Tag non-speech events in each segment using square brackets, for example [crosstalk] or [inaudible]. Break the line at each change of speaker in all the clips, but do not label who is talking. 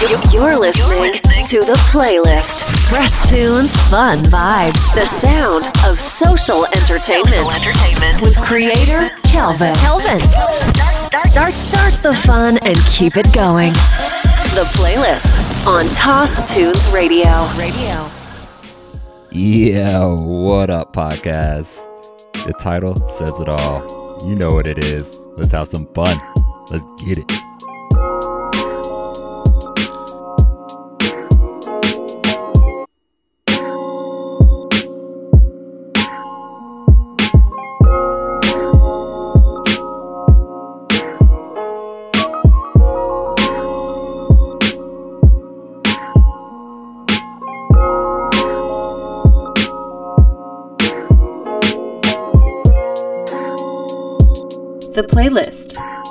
You're listening to the playlist. Fresh tunes, fun vibes, the sound of social entertainment. With creator Kelvin. Kelvin. Start start the fun and keep it going. The playlist on Toss Tunes Radio. Radio.
Yeah, what up, podcast? The title says it all. You know what it is. Let's have some fun. Let's get it.
The playlist.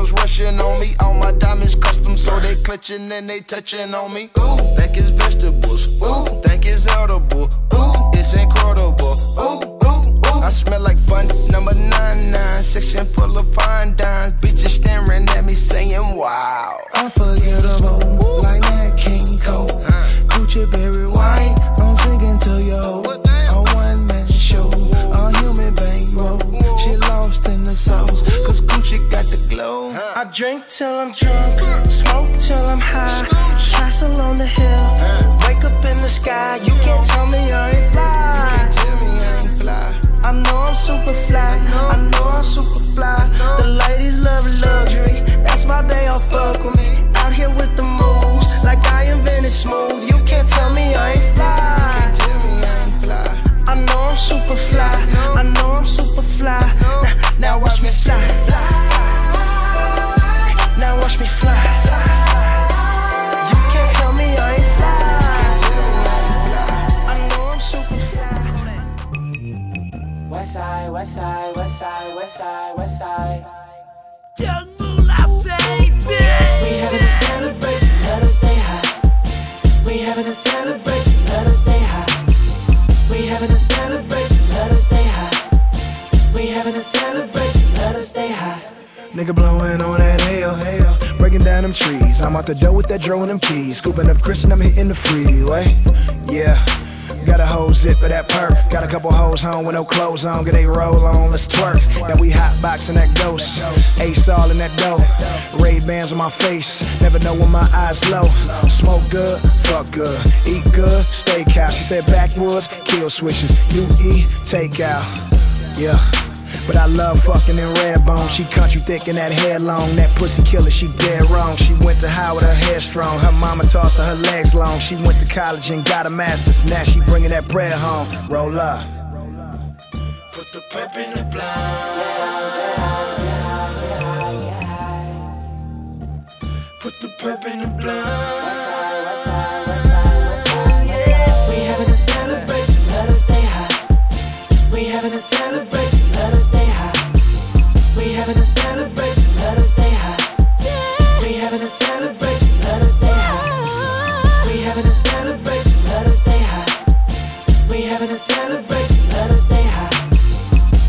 girls rushing on me. All my diamonds custom, so they clutching and they touching on me. Ooh, think it's vegetables. Ooh, think it's edible. Ooh, it's incredible. Ooh, ooh, ooh. I smell like bun number nine nine, section full of fine dimes. Bitches staring at me saying, Wow.
Unforgettable, ooh. like that King Cole. Huh. Gucci berry wine, I'm singing to your. Drink till I'm drunk, smoke till I'm high. Castle on the hill, wake up in the sky. You can't tell me I ain't fly.
Tell me I ain't fly.
I know I'm super fly. I know I'm super fly. The ladies love luxury. That's why they all fuck with me. Out here with the moves, like I invented smooth. You can't tell me
celebration, let us stay high. We having a celebration, let us stay high. We having a celebration, let us stay high.
Nigga blowing on that hell, hell. Breaking down them trees. I'm out the door with that dro and them keys. Scooping up Chris and I'm hitting the freeway. Yeah. Got a whole zip of that perk. Got a couple hoes home with no clothes on. Get they roll on, let's twerk. Now we hot boxing that ghost. Ace all in that dough. Ray Bans on my face. Never know when my eyes low. Smoke good, good. Eat good, steakhouse. She said backwoods, kill switches. You eat, takeout. Yeah. But I love fucking in red bone. She country thick and that hair long. That pussy killer, she dead wrong. She went to high with her hair strong. Her mama tossed her, her legs long. She went to college and got a master's. Now she bringing that bread home. Roll up.
Put the pep in the blind. Put the pep in the blind.
We having a celebration, let us stay high. We having a celebration, let us stay high. We having a celebration, let us stay high. We having a celebration, let us stay high. We having a celebration, let us stay high.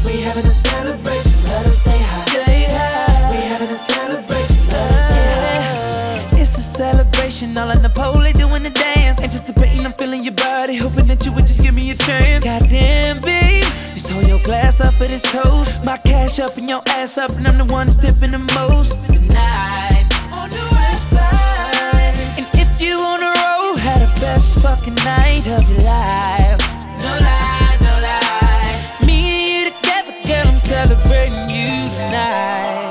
We having a celebration, let us stay high. Stay high. We having a celebration, let us stay high.
It's a celebration, all in the pole, doing the dance. Anticipating, I'm feeling your body, hoping that you would just give me a chance. Goddamn, just hold your glass up for this toast. My cash up and your ass up, and I'm the one that's tipping the most. Tonight, on the west side. And if you on the road, had the best fucking night of your life. No lie, no lie. Me and you together, girl, I'm celebrating you tonight.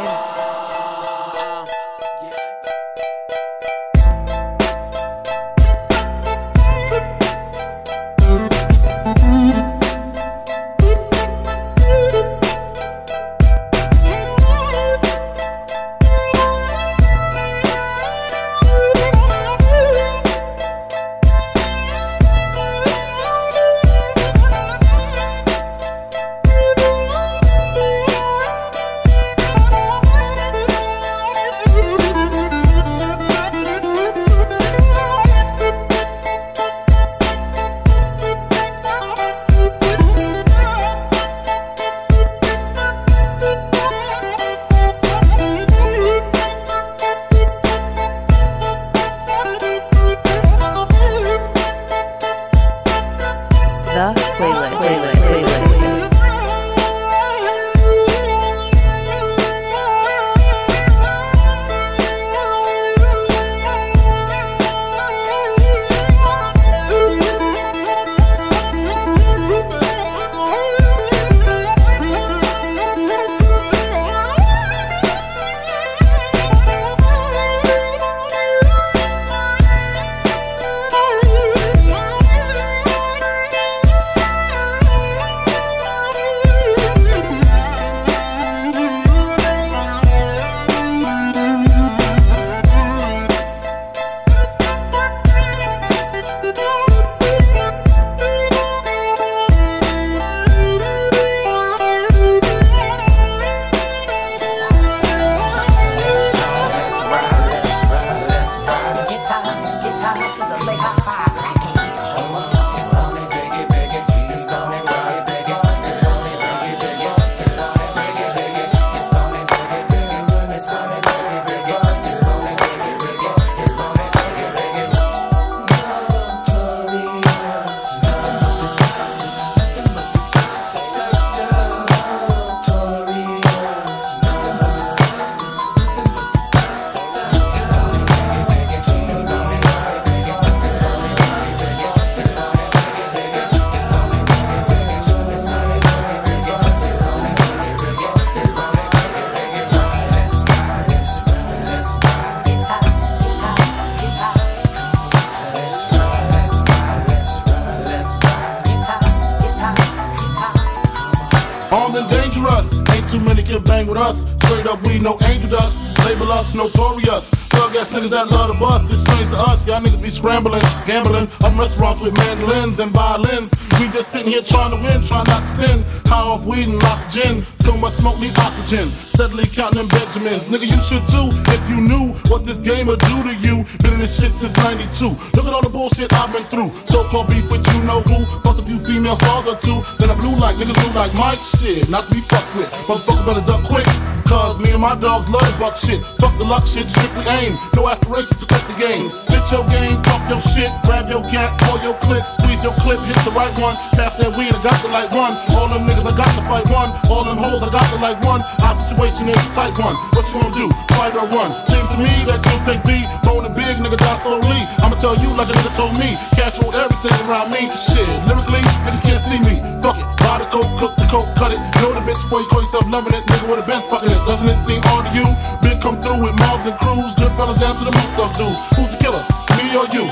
Be scrambling, gambling. I'm restaurants with mandolins and violins. We just sitting here trying to win, trying not to sin. High off weed and gin. So much smoke, need oxygen. Steadily counting Benjamins. Nigga, you should too if you knew what this game would do to you. Been in this shit since 92. Look at all the bullshit I've been through. So called beef with you know who. Female stars or two. Then I blue like niggas blue like Mike. Shit, not to be fucked with. Motherfucker better duck quick. Cause me and my dogs love the buck shit. Fuck the luck shit, strictly aim. No aspirations to quit the game. Spit your game, talk your shit, grab your gat, pull your clip, squeeze your clip, hit the right one. Pass that weed, I got the light one. All them niggas, I got to fight one. All them hoes, I got to like one. Our situation is a tight one. What you gonna do? Fight or run? Seems to me that you'll take B. Bone big, nigga, die slowly. I'ma tell you like a nigga told me. Cash roll everything around me. Shit, lyrically, niggas can't see me. Fuck it. Buy the coke, cook the coke, cut it. Know the bitch before you call yourself loving it. Nigga with a Benz fucking it. Doesn't it seem odd to you? Big come through with mobs and crews. Good fellas down to the moot up dudes. Who's the killer? Me or you?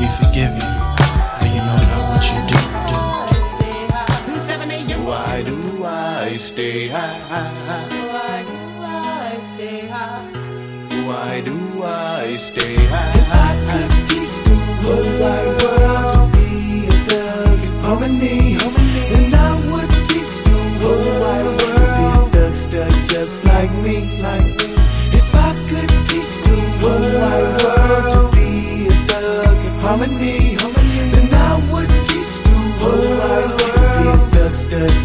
We forgive you, for you know not what you do.
Why do I stay high?
Why do I stay high?
Why do I stay high?
If I could teach the whole wide world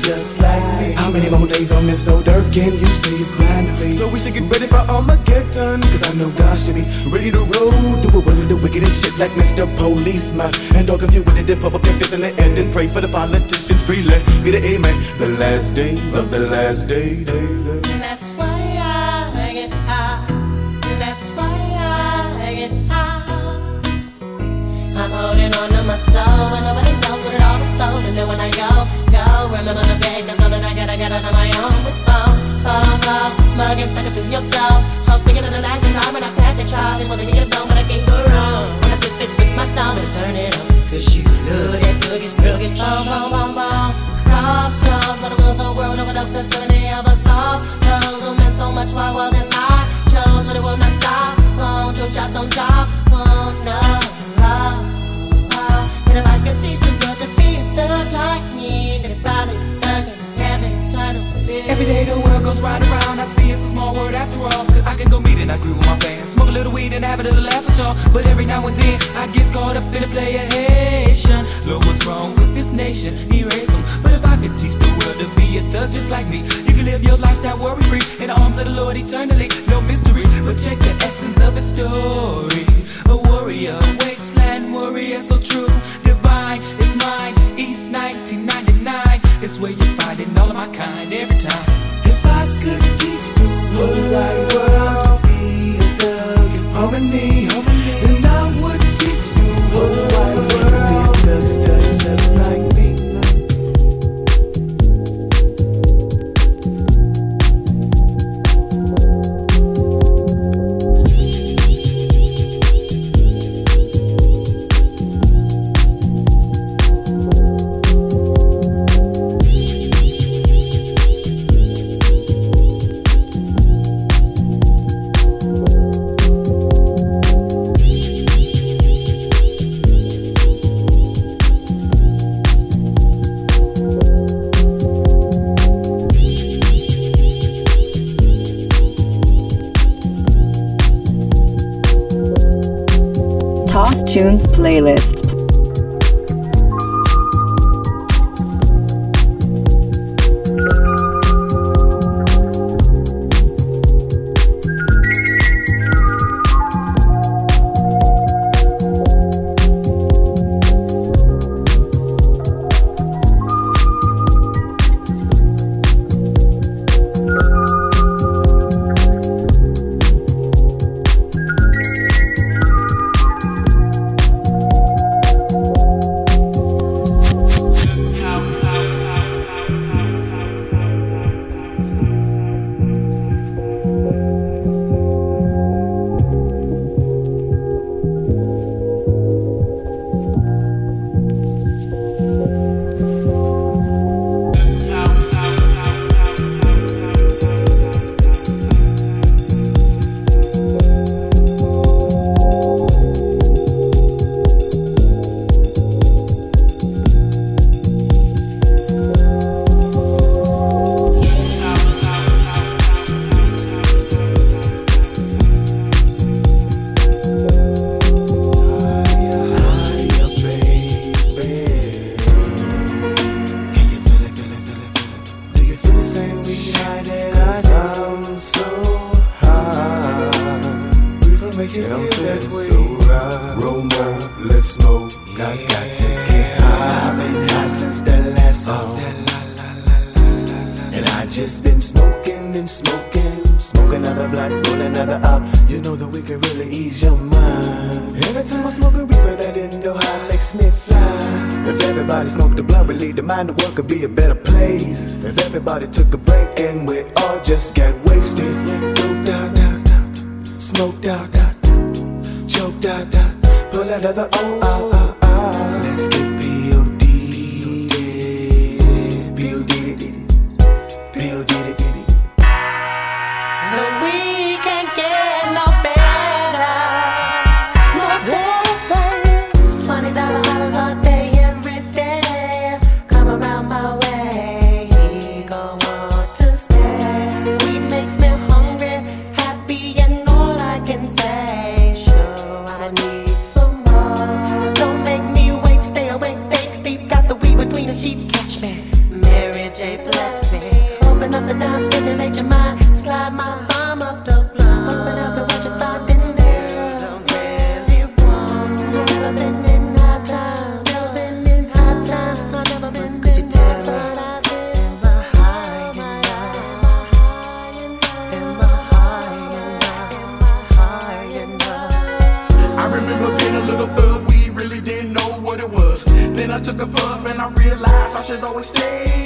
just like me. How many more days on this old earth can you see it's blind to me? So we should get ready for Armageddon, cause I know God should be ready to roll. Do it one of the wickedest shit like Mr. Policeman. And dog if you with it, then pop up your fist in the end and pray for the politicians freely. Be the amen. The last days of the last day, day, day.
That's why I get high. That's why I get high. I'm holding on to my soul, but nobody knows what it all about. And then when I go, go, remember the pain, cause all that I got, I got on my own. Oh, oh, with phone, phone, phone, mugging, thugging through your door. Hoes speaking of the last time when I passed your trial. They wanted you know, but I can't go wrong. When I flip it with my sound and turn it up. Cause you know that boogies, boogies, boom, boom, boom, boom. Crossroads, but will the world over up, cause too many of us lost. Those who meant so much while wasn't I chose, but it will not stop. Won't two shots don't drop, won't no. Oh, oh. oh. But if I could teach
Every day the world goes round and round. I see it's a small world after all. Cause I can go meet and I agree with my fans. Smoke a little weed and have a little laugh with y'all. But every now and then I get caught up in a play of Haitian. Look what's wrong with this nation, erase 'em. But if I could teach the world to be a thug just like me, you can live your lifestyle worry free in the arms of the Lord eternally. No mystery, but check the essence of his story. Kind every time. iTunes playlist. Mary J. Bless me. Open up the dance, stimulate your
mind. Slide my arm up the blunt. Open up and watch
it find in there. Don't really want. Never been in high time.
Never been in high times. I never been Could in you high time. Then I took a puff and I realized I should always stay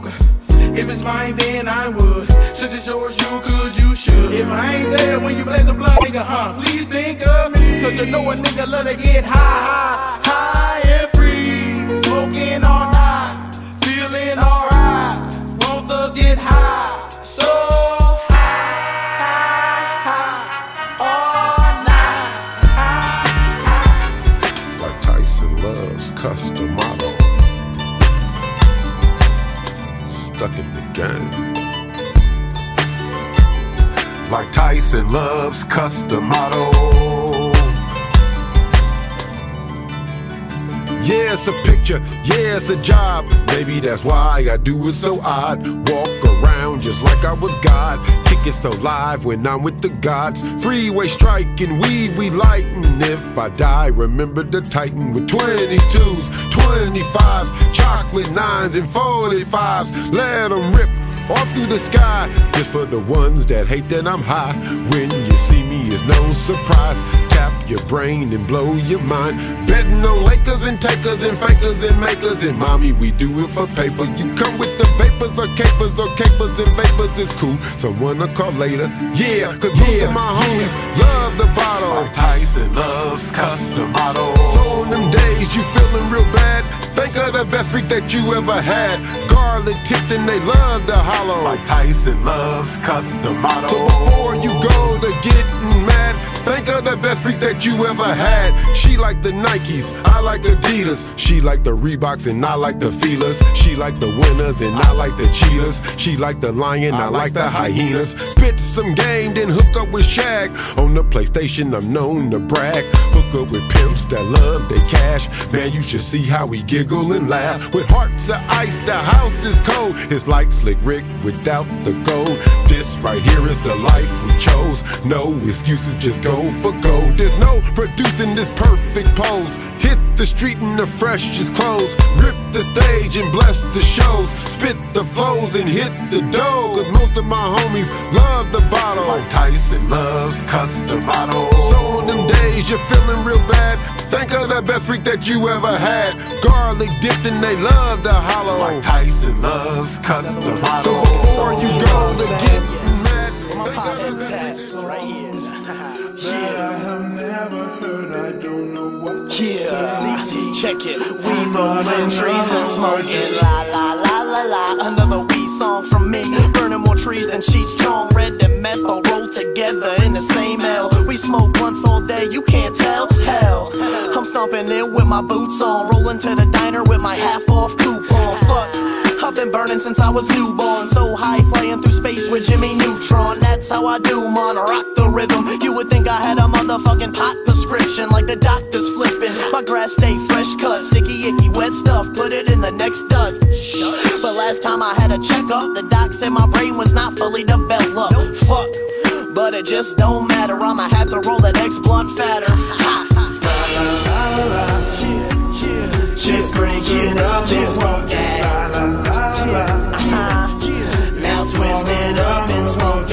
smoker. If it's mine, then I would. Since it's yours, you could, you should. If I ain't there when you blaze a blood, nigga, huh? Please think of me. Cause you know a nigga love to get high. high.
Toss why I
do it so odd. Walk around just like I was God. Kick it so live when I'm with the gods. Freeway striking, weed we lightin'. If I die, remember the Titan with 22s, 25s, chocolate 9s, and 45s. Let them rip all through the sky. Just for the ones that hate that I'm high. When you see me, it's no surprise. Tap your brain and blow your mind. Betting on Lakers and takers and fakers and makers. And mommy, we do it for paper. You come with the vapors or capers or capers and vapors. It's cool. Someone to call later. Yeah, cause yeah, my homies love the bottle.
Like Tyson loves custom models.
So on them days you feeling real bad, think of the best freak that you ever had. Garlic tipped and they love the hollow.
Like Tyson loves custom models.
So before you go to getting mad, think of the best freak that you ever had. She like the Nikes, I like Adidas. She like the Reeboks and I like the Filas. She like the winners and I like the cheetahs. She like the lion, I like the hyenas. Spit some game, then hook up with Shaq. On the PlayStation, I'm known to brag. Hook up with pimps that love their cash. Man, you should see how we giggle and laugh. With hearts of ice, the house is cold. It's like Slick Rick without the gold. This right here is the life we chose. No excuses, just go for gold. There's no producing this perfect pose. Hit the street in the freshest clothes. Rip the stage and bless the shows. Spit the flows and hit the dough. Cause most of my homies love the bottle.
Like Tyson loves custom models.
So on them days you're feeling real bad. Think of the best freak that you ever had. Garlic dipped and they love the hollow.
Like Tyson loves custom models.
So before you go to get mad, think of the
That's right here. [laughs]
Yeah,
Yeah, CT, check it. We rolling trees and smoking. La la la la la. Another weed song from me. Burning more trees than Cheech Chong. Red and meth all rolled together in the same L. We smoke blunts all day, you can't tell. Hell, I'm stomping in with my boots on. Rolling to the diner with my half off coupon. Fuck. I've been burning since I was newborn. So high, flying through space with Jimmy Neutron. That's how I do, man. Rock the rhythm. You would think I had a motherfucking pot prescription, like the doctor's flipping. My grass stay fresh cut, sticky, icky, wet stuff. Put it in the next dust. But last time I had a checkup, the doc said my brain was not fully developed. Fuck. But it just don't matter. I'ma have to roll the next blunt fatter. Ha. Just break it up and smoke that. Uh-huh. Now twist it up and smoke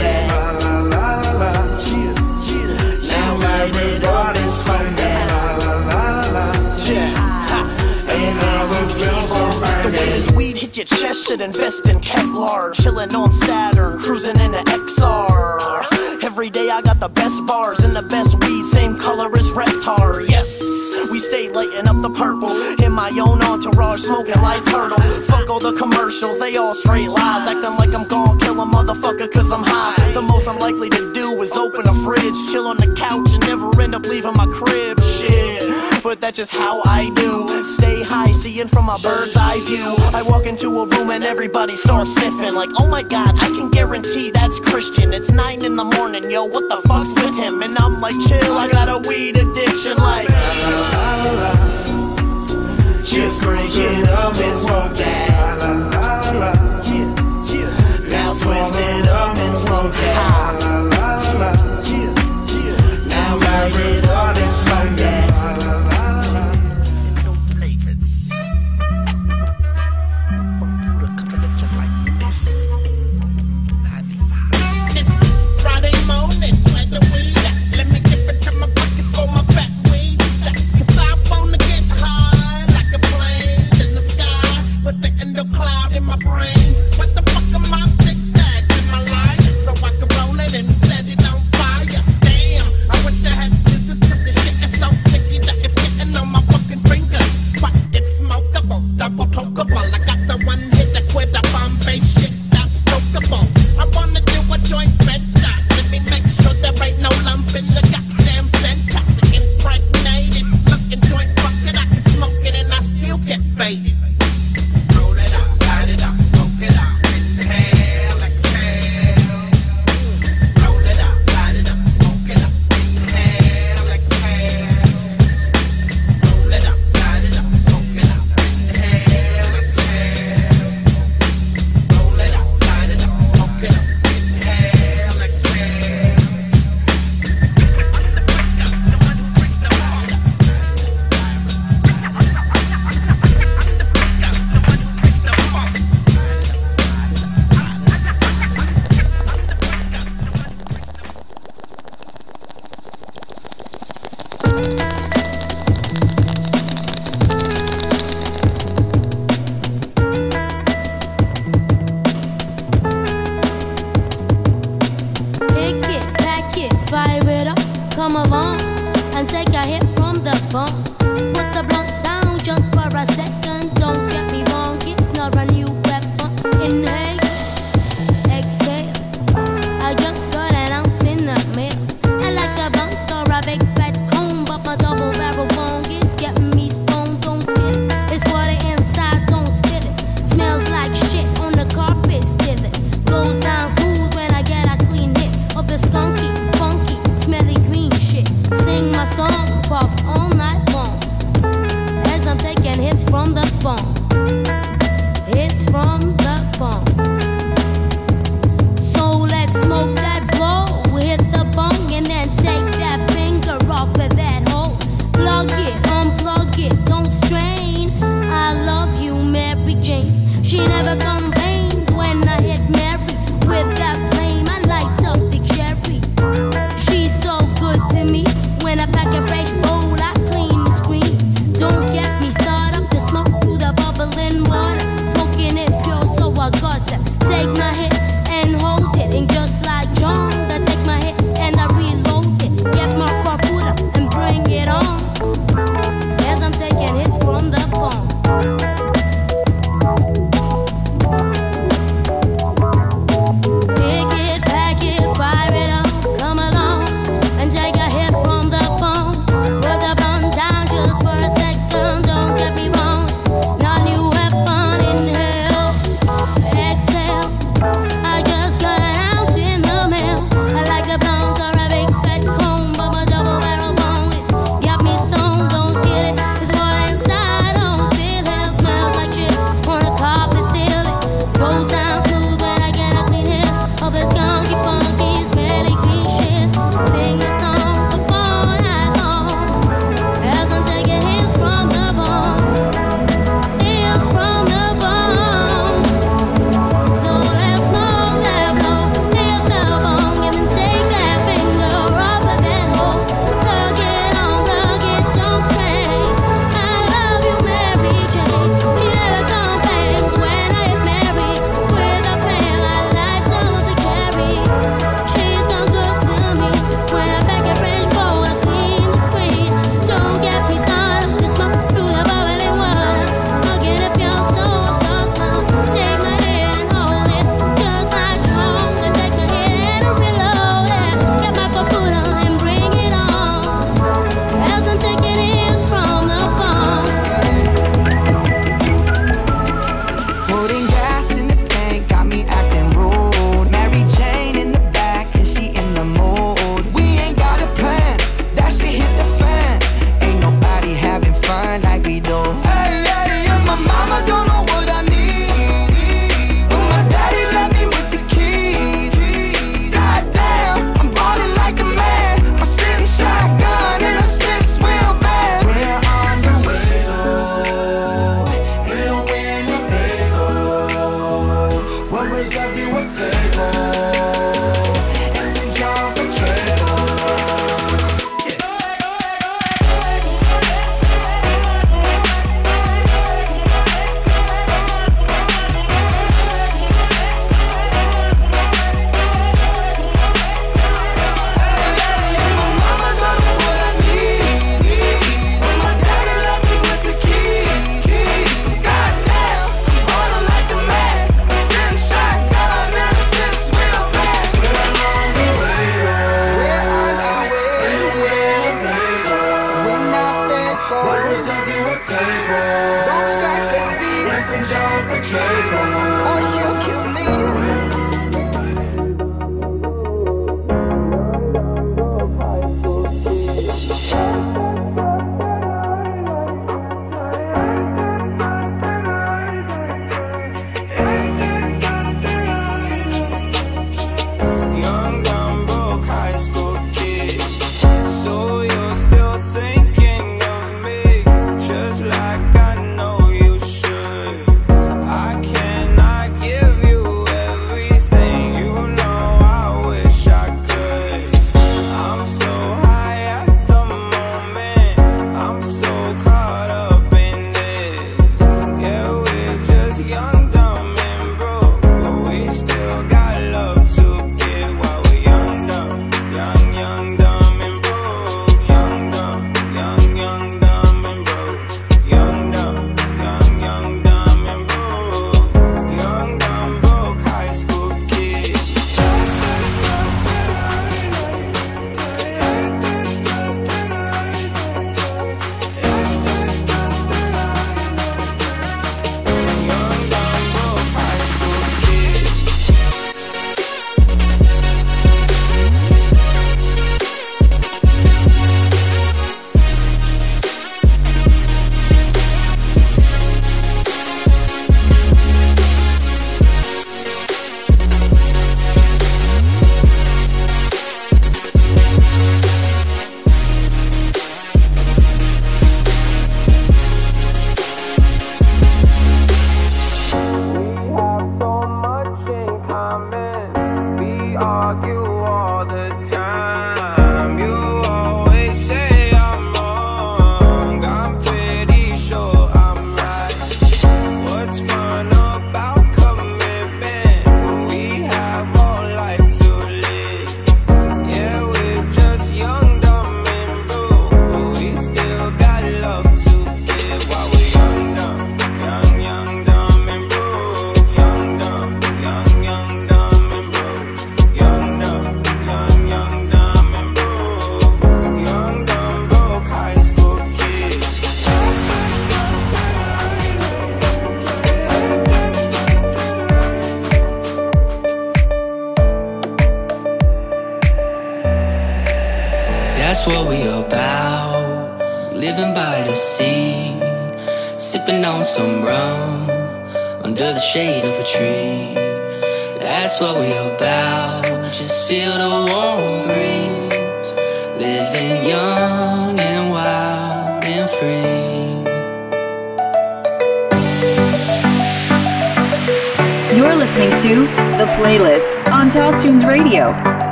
your chest should invest in Kevlar. Chillin' on Saturn, cruising in the XR. Every day I got the best bars and the best weed, same color as Reptar. Yes, we stay lighting up the purple my own entourage, smoking like turtle. Fuck all the commercials, they all straight lies, acting like I'm gon' kill a motherfucker cause I'm high. The most I'm likely to do is open a fridge, chill on the couch, and never end up leaving my crib. Shit. But that's just how I do. Stay high, seeing from a bird's eye view. I walk into a room and everybody starts sniffing. Like, oh my god, I can guarantee that's Christian. It's nine in the morning, yo, what the fuck's with him? And I'm like, chill, I got a weed addiction. Like, just break it up and smoke that. Now twist it up and smoke that. Now light it up and smoke that.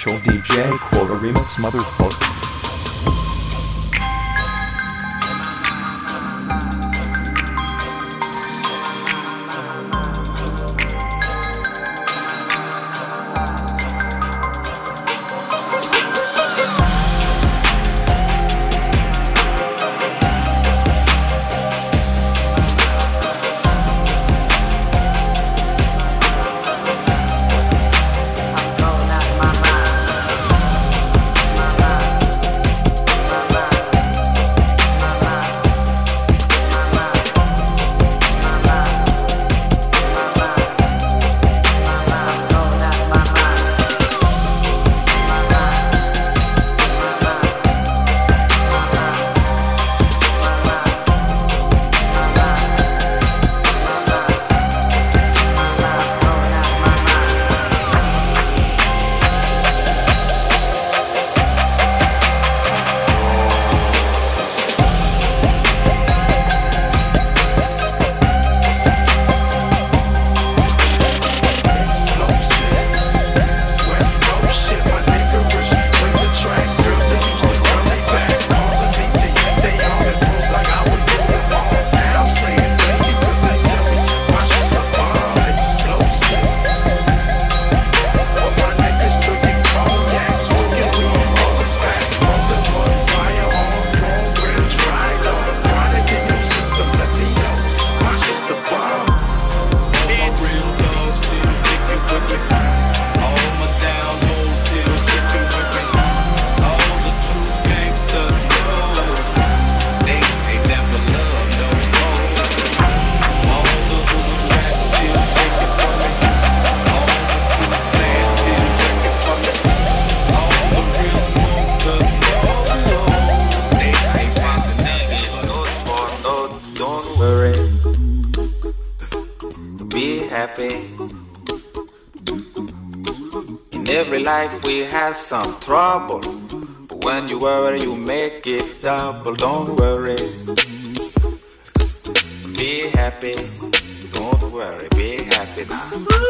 Official DJ Quota Remix motherfucker. Have some trouble. But when you worry, you make it double. Don't worry. Be happy. Don't worry. Be happy now.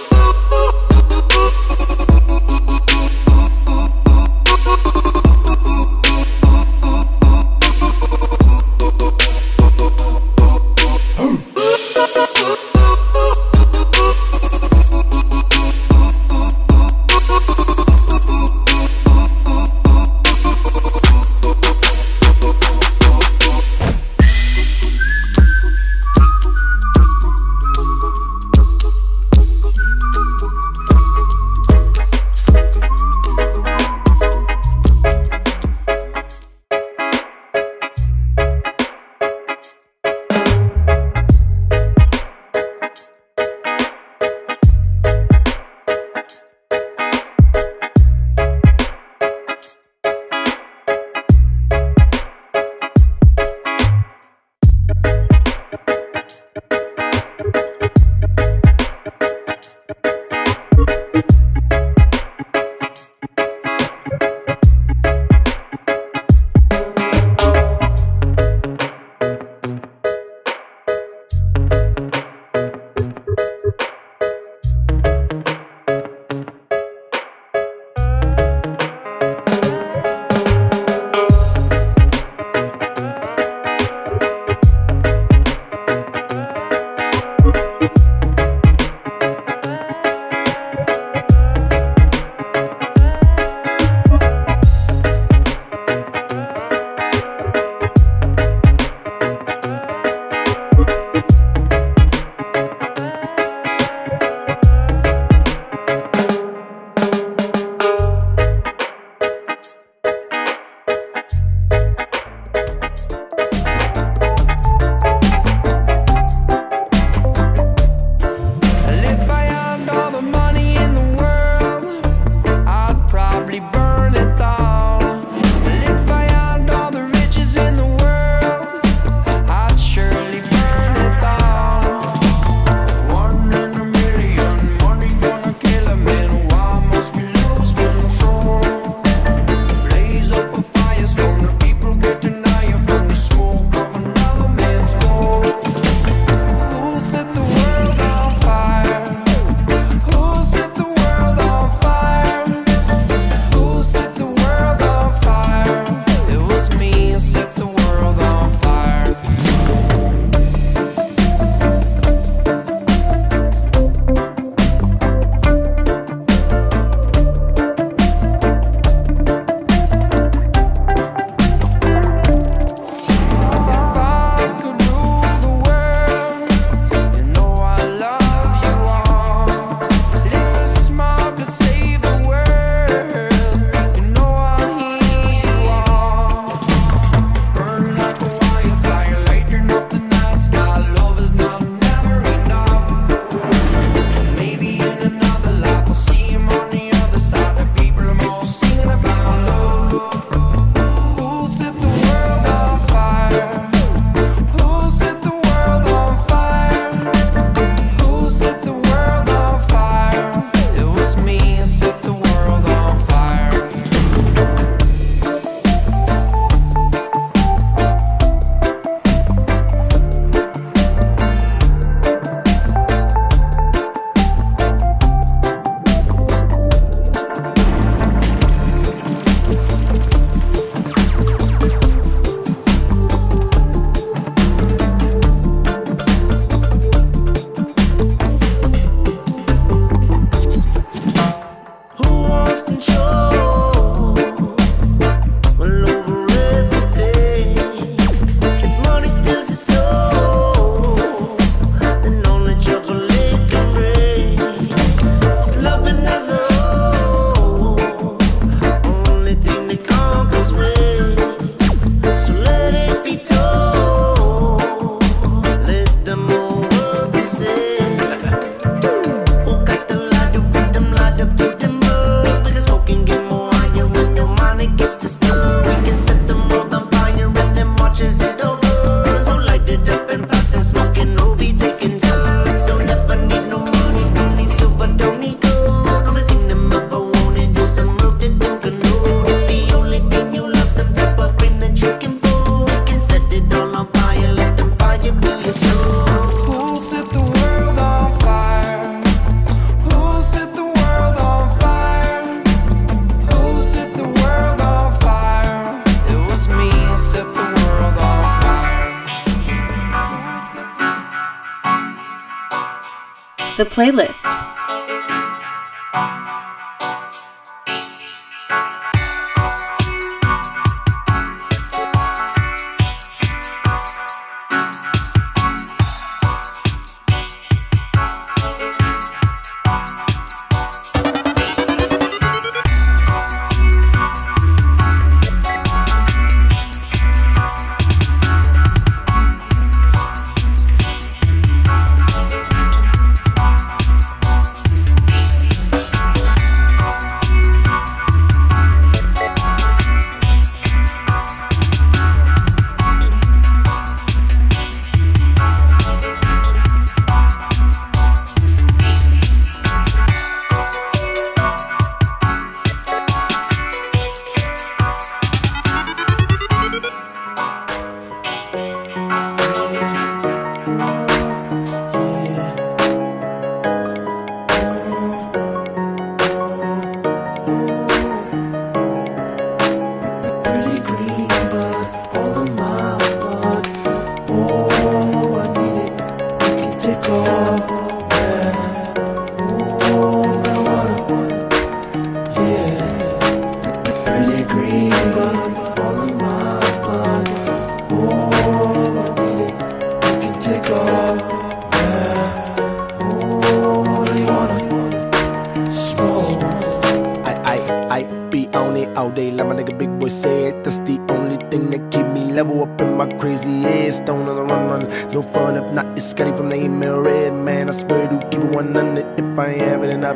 the playlist.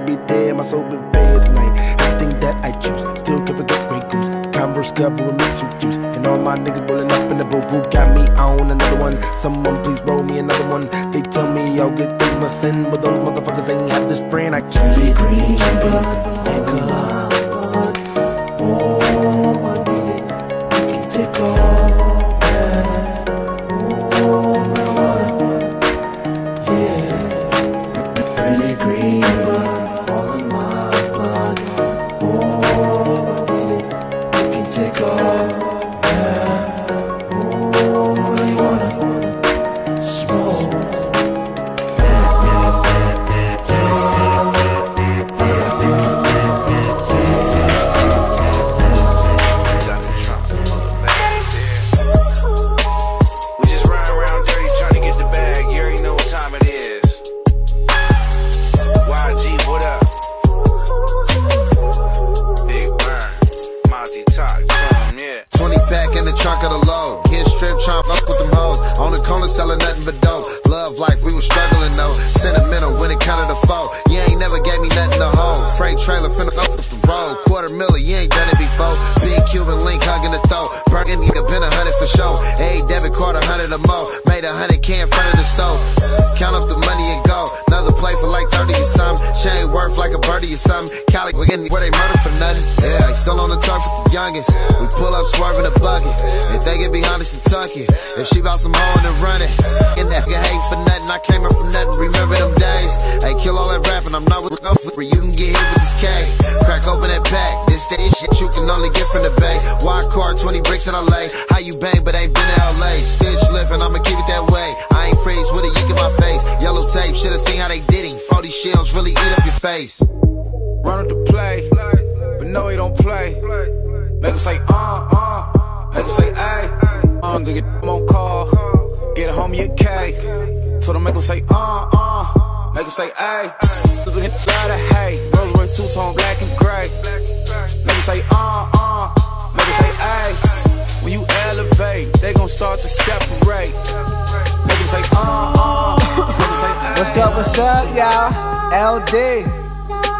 be dead, My soul been the road. Quarter million, you ain't done it
before. Big Cuban link hugging the throat. Burgundy, been a hundred for show. Sure. A debit card, a hundred or more. Made a hundred K in front of the stove. chain worth like a birdie or
something. Cali, we getting where they murder for nothing. Yeah, he still on the turf with the youngest. We pull up swerving a bucket. If they get behind us, and tuck it. If she bout some hoe and
it And that nigga hate for nothing.
I came up from nothing. Remember them days. Hey, kill all that rapping. I'm not with the flipper. You can get hit with this K. Crack open that pack. This day shit you can only get from the bay. Wide car, 20 bricks in LA. How you bang, but ain't been in LA. Stitch lippin', I'ma keep it that way. I ain't freeze with a yank in my face. Yellow tape, should've seen how they did it. 40 shells really eat up your face. Run up the play, but no, he don't play. Make him say, uh,
uh, make him say, ay. Uh, do on
call. Get a homie a K. Told him, make him say, uh, uh, make him say, ay. Look at the lot of hate. Rolls Royce two tone, black and gray. Make him say, uh, uh, make him say, ay. When you elevate, they gon' start to separate. Make him say, uh, uh, make him say, ay. What's up, what's up, y'all? LD,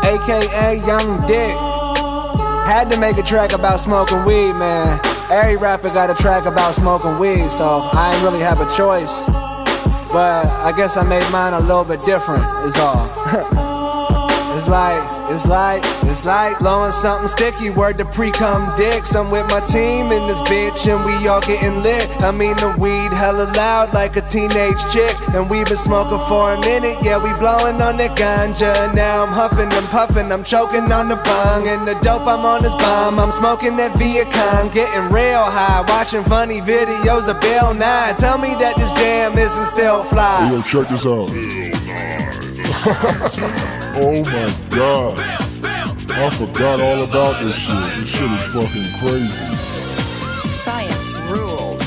aka Young Dick. Had to
make a
track about smoking weed, man. Every rapper got a track about smoking weed, so I ain't really have a choice. But I guess I made mine a little bit different, is all. [laughs] It's like, it's like, it's like blowing something sticky. Word to pre-come dicks. I'm with my team in this bitch and we all getting lit. I mean, the weed hella loud like a teenage chick. And we been smoking for a minute. Yeah, we blowing on the ganja. Now I'm huffing and puffing. I'm choking on the bong. And the dope, I'm on this bomb. I'm smoking that Viacom. Getting real high. Watching funny videos of Bill Nye. Tell me that this jam isn't still fly.
Yo, check this out. [laughs] oh my god. I forgot all about this shit. This shit is fucking crazy.
Science rules.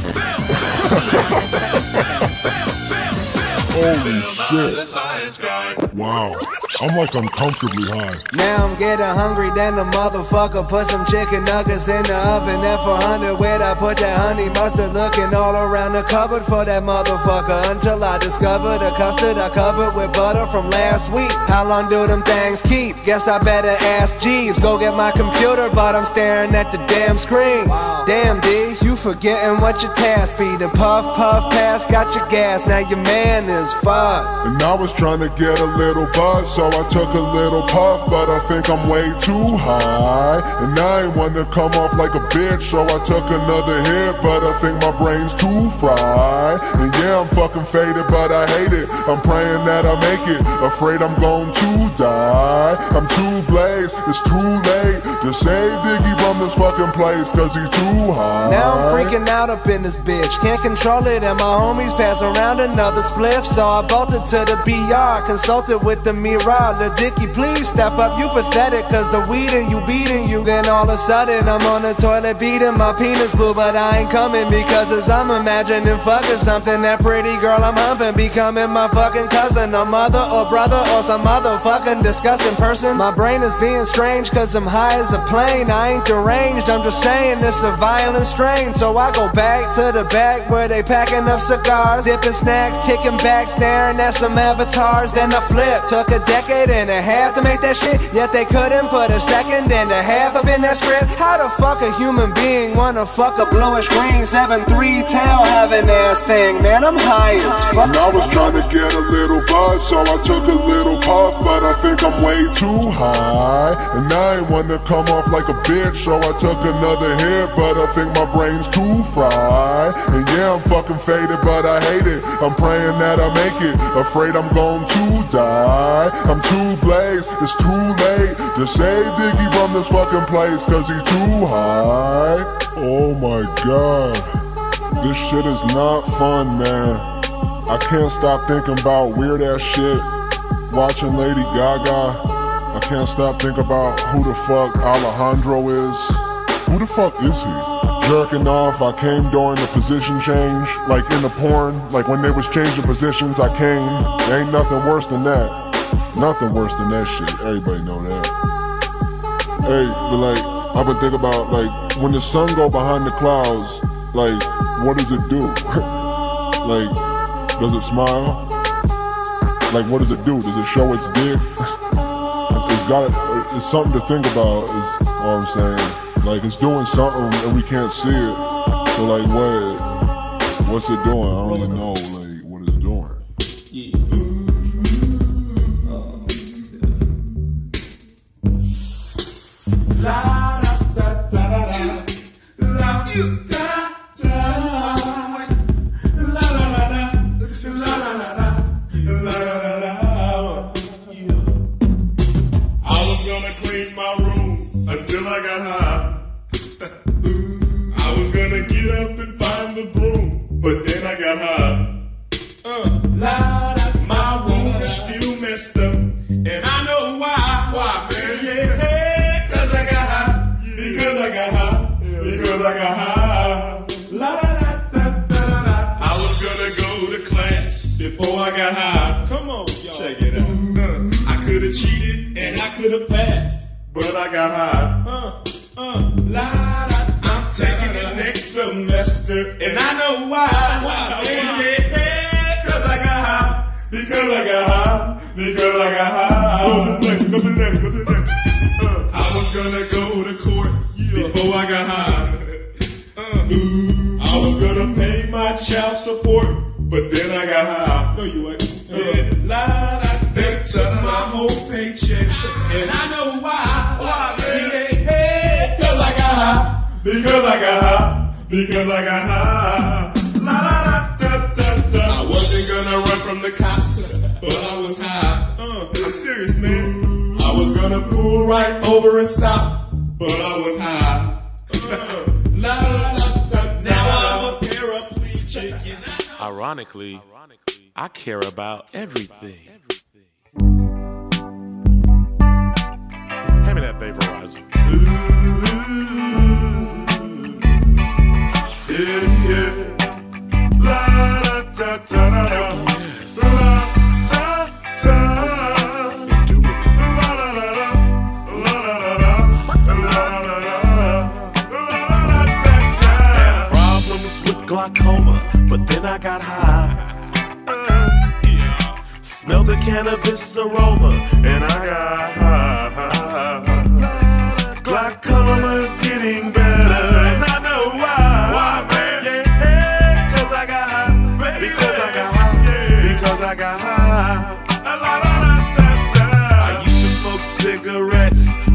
Holy shit. Wow. I'm like uncomfortably high.
Now I'm getting hungry, then the motherfucker put some chicken nuggets in the oven. And for hundred where I put that honey mustard looking all around the cupboard for that motherfucker. Until I discovered the custard I covered with butter from last week. How long do them things keep? Guess I better ask Jeeves. Go get my computer, but I'm staring at the damn screen. Damn D, you forgetting what your task be. The puff puff pass got your gas, now your man is fucked.
And I was trying to get a little buzz, so I took a little puff, but I think I'm way too high. And I ain't want to come off like a bitch, so I took another hit, but I think my brain's too fried. And yeah, I'm fucking faded, but I hate it. I'm praying that I make it, afraid I'm going to die. I'm too blazed, it's too late to save Dicky from this fucking place, cause he's too high.
Now I'm freaking out up in this bitch. Can't control it, and my homies pass around another spliff. So I bolted to the BR, consulted with the mirror. The Dicky, please step up, you pathetic, cause the weed in you beating you. Then all of a sudden, I'm on the toilet beating my penis blue, but I ain't coming because as I'm imagining fucking something. That pretty girl I'm humping, becoming my fucking cousin, a mother or brother or some motherfucking disgusting person. My brain is being strange, cause I'm high as a plane. I ain't deranged, I'm just saying it's a violent strain. So I go back to the back where they packing up cigars, dipping snacks, kicking back, staring at some avatars. Then I flip, took a decade and a half to make that shit. Yet they couldn't put a second and a half up in that script. How the fuck a human being wanna fuck a bluish green 7-3 tail having ass thing? Man, I'm high as fuck.
And I was trying to get a little buzz, so I took a little puff, but I think I'm way too high. And I ain't want to come off like a bitch, so I took another hit, but I think my brain's too fried. And yeah, I'm fucking faded, but I hate it. I'm praying that I make it, afraid I'm going to die. I'm too blazed, it's too late to save Dicky from this fucking place, cause he's too high. Oh my god. This shit is not fun, man. I can't stop thinking about weird ass shit. Watching Lady Gaga. I can't stop thinking about who the fuck Alejandro is. Who the fuck is he? Jerking off, I came during the position change. Like in the porn, like when they was changing positions, I came. Ain't nothing worse than that. Nothing worse than that shit. Everybody know that. Hey, but like, I've been thinking about like when the sun go behind the clouds, like what does it do? [laughs] like, does it smile? Like, what does it do? Does it show its dick? [laughs] it's got it's something to think about. Is all I'm saying. Like, it's doing something and we can't see it. So like, what? What's it doing? I don't even know.
Until I got high. [laughs] I was gonna get up and find the broom, but then I got high. Uh, la, da, my room is still messed up, and I know why. Why, man? Yeah, cause I got high. Because I got high. Because I got high. La, da, da, da, da, da. I was gonna go to class before I got high. Come on, y'all. Check it out. I could have cheated and I could have passed, but I got high. Uh, uh, la, I'm taking it next semester, and I know why. Why, man? Yeah, yeah, cause I got high. Because I got high. Because I got high. Uh, I was gonna go to court before I got high. Uh, ooh, I was gonna pay my child support, but then I got high. No, you ain't. Da, they took my whole paycheck, and I know. Why, Because I got high. Because I got high. La, da, da, da, da, da. I wasn't gonna run from the cops, but I was high. Uh, I'm serious, man. I was gonna pull right over and stop, but I was high. Uh, la, da, da, da. Now I'm a paraplegic. and I
Ironically, I care about everything.
me that vaporizer.
Yeah,
glaucoma, but then I got high. Smelled the cannabis aroma, and I got high.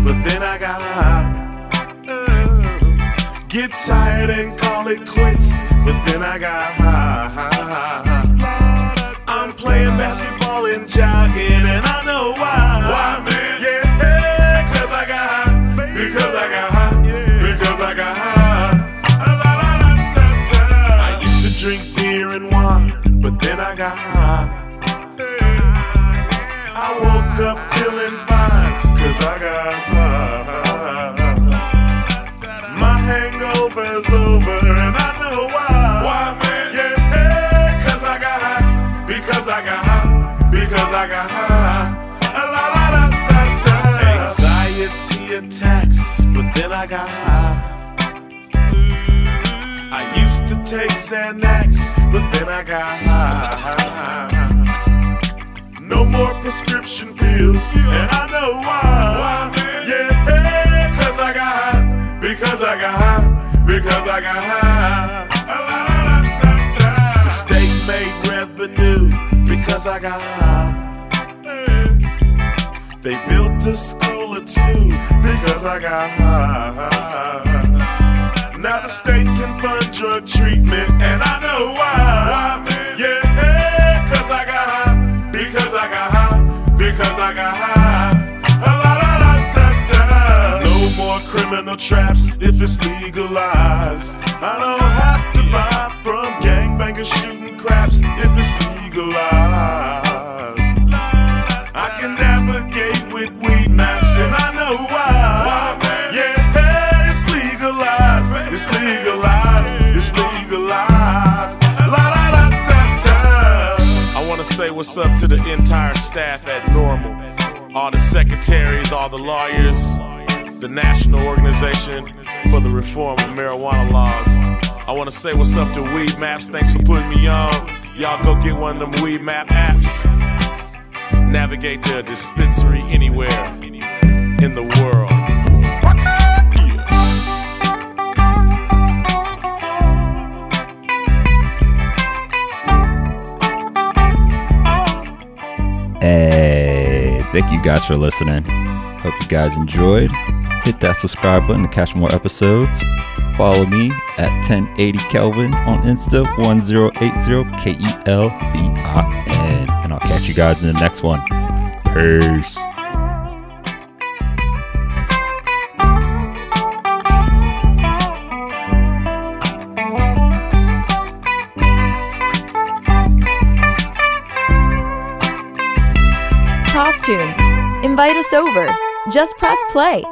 But then I got high. Uh, get tired and call it quits, but then I got high. I'm playing basketball and jogging, and I know why. Why, man? Yeah, cause I got high. Because I got high. Because I got high. I used to drink beer and wine, but then I got high. Because I got high. A la la da da da. Anxiety attacks, but then I got high. I used to take Xanax, but then I got high. No more prescription pills, and I know why. Yeah, cause I got high. Because I got high. Because I got high. A la da da da. The state made because I got. They built a school or two because I got high. Now the state can fund drug treatment, and I know why. Yeah, cause I got high. Because I got high. Because I got high. No more criminal traps if it's legalized. I don't have to buy from gangbangers shooting craps if it's legalized. I can navigate with weed maps, and I know why. Yeah, it's legalized. It's legalized. It's legalized. La la la da da. I want to say what's up to the entire staff at NORML, all the secretaries, all the lawyers, the National Organization for the Reform of Marijuana Laws. I want to say what's up to Weedmaps. Thanks for putting me on. Y'all go get one of them Weed Map apps. Navigate to a dispensary anywhere in the world.
Hey, thank you guys for listening. Hope you guys enjoyed. Hit that subscribe button to catch more episodes. Follow me at 1080 Kelvin on Insta 1080 K E L V I N. And I'll catch you guys in the next one. Peace.
Tunes. Invite us over. Just press play.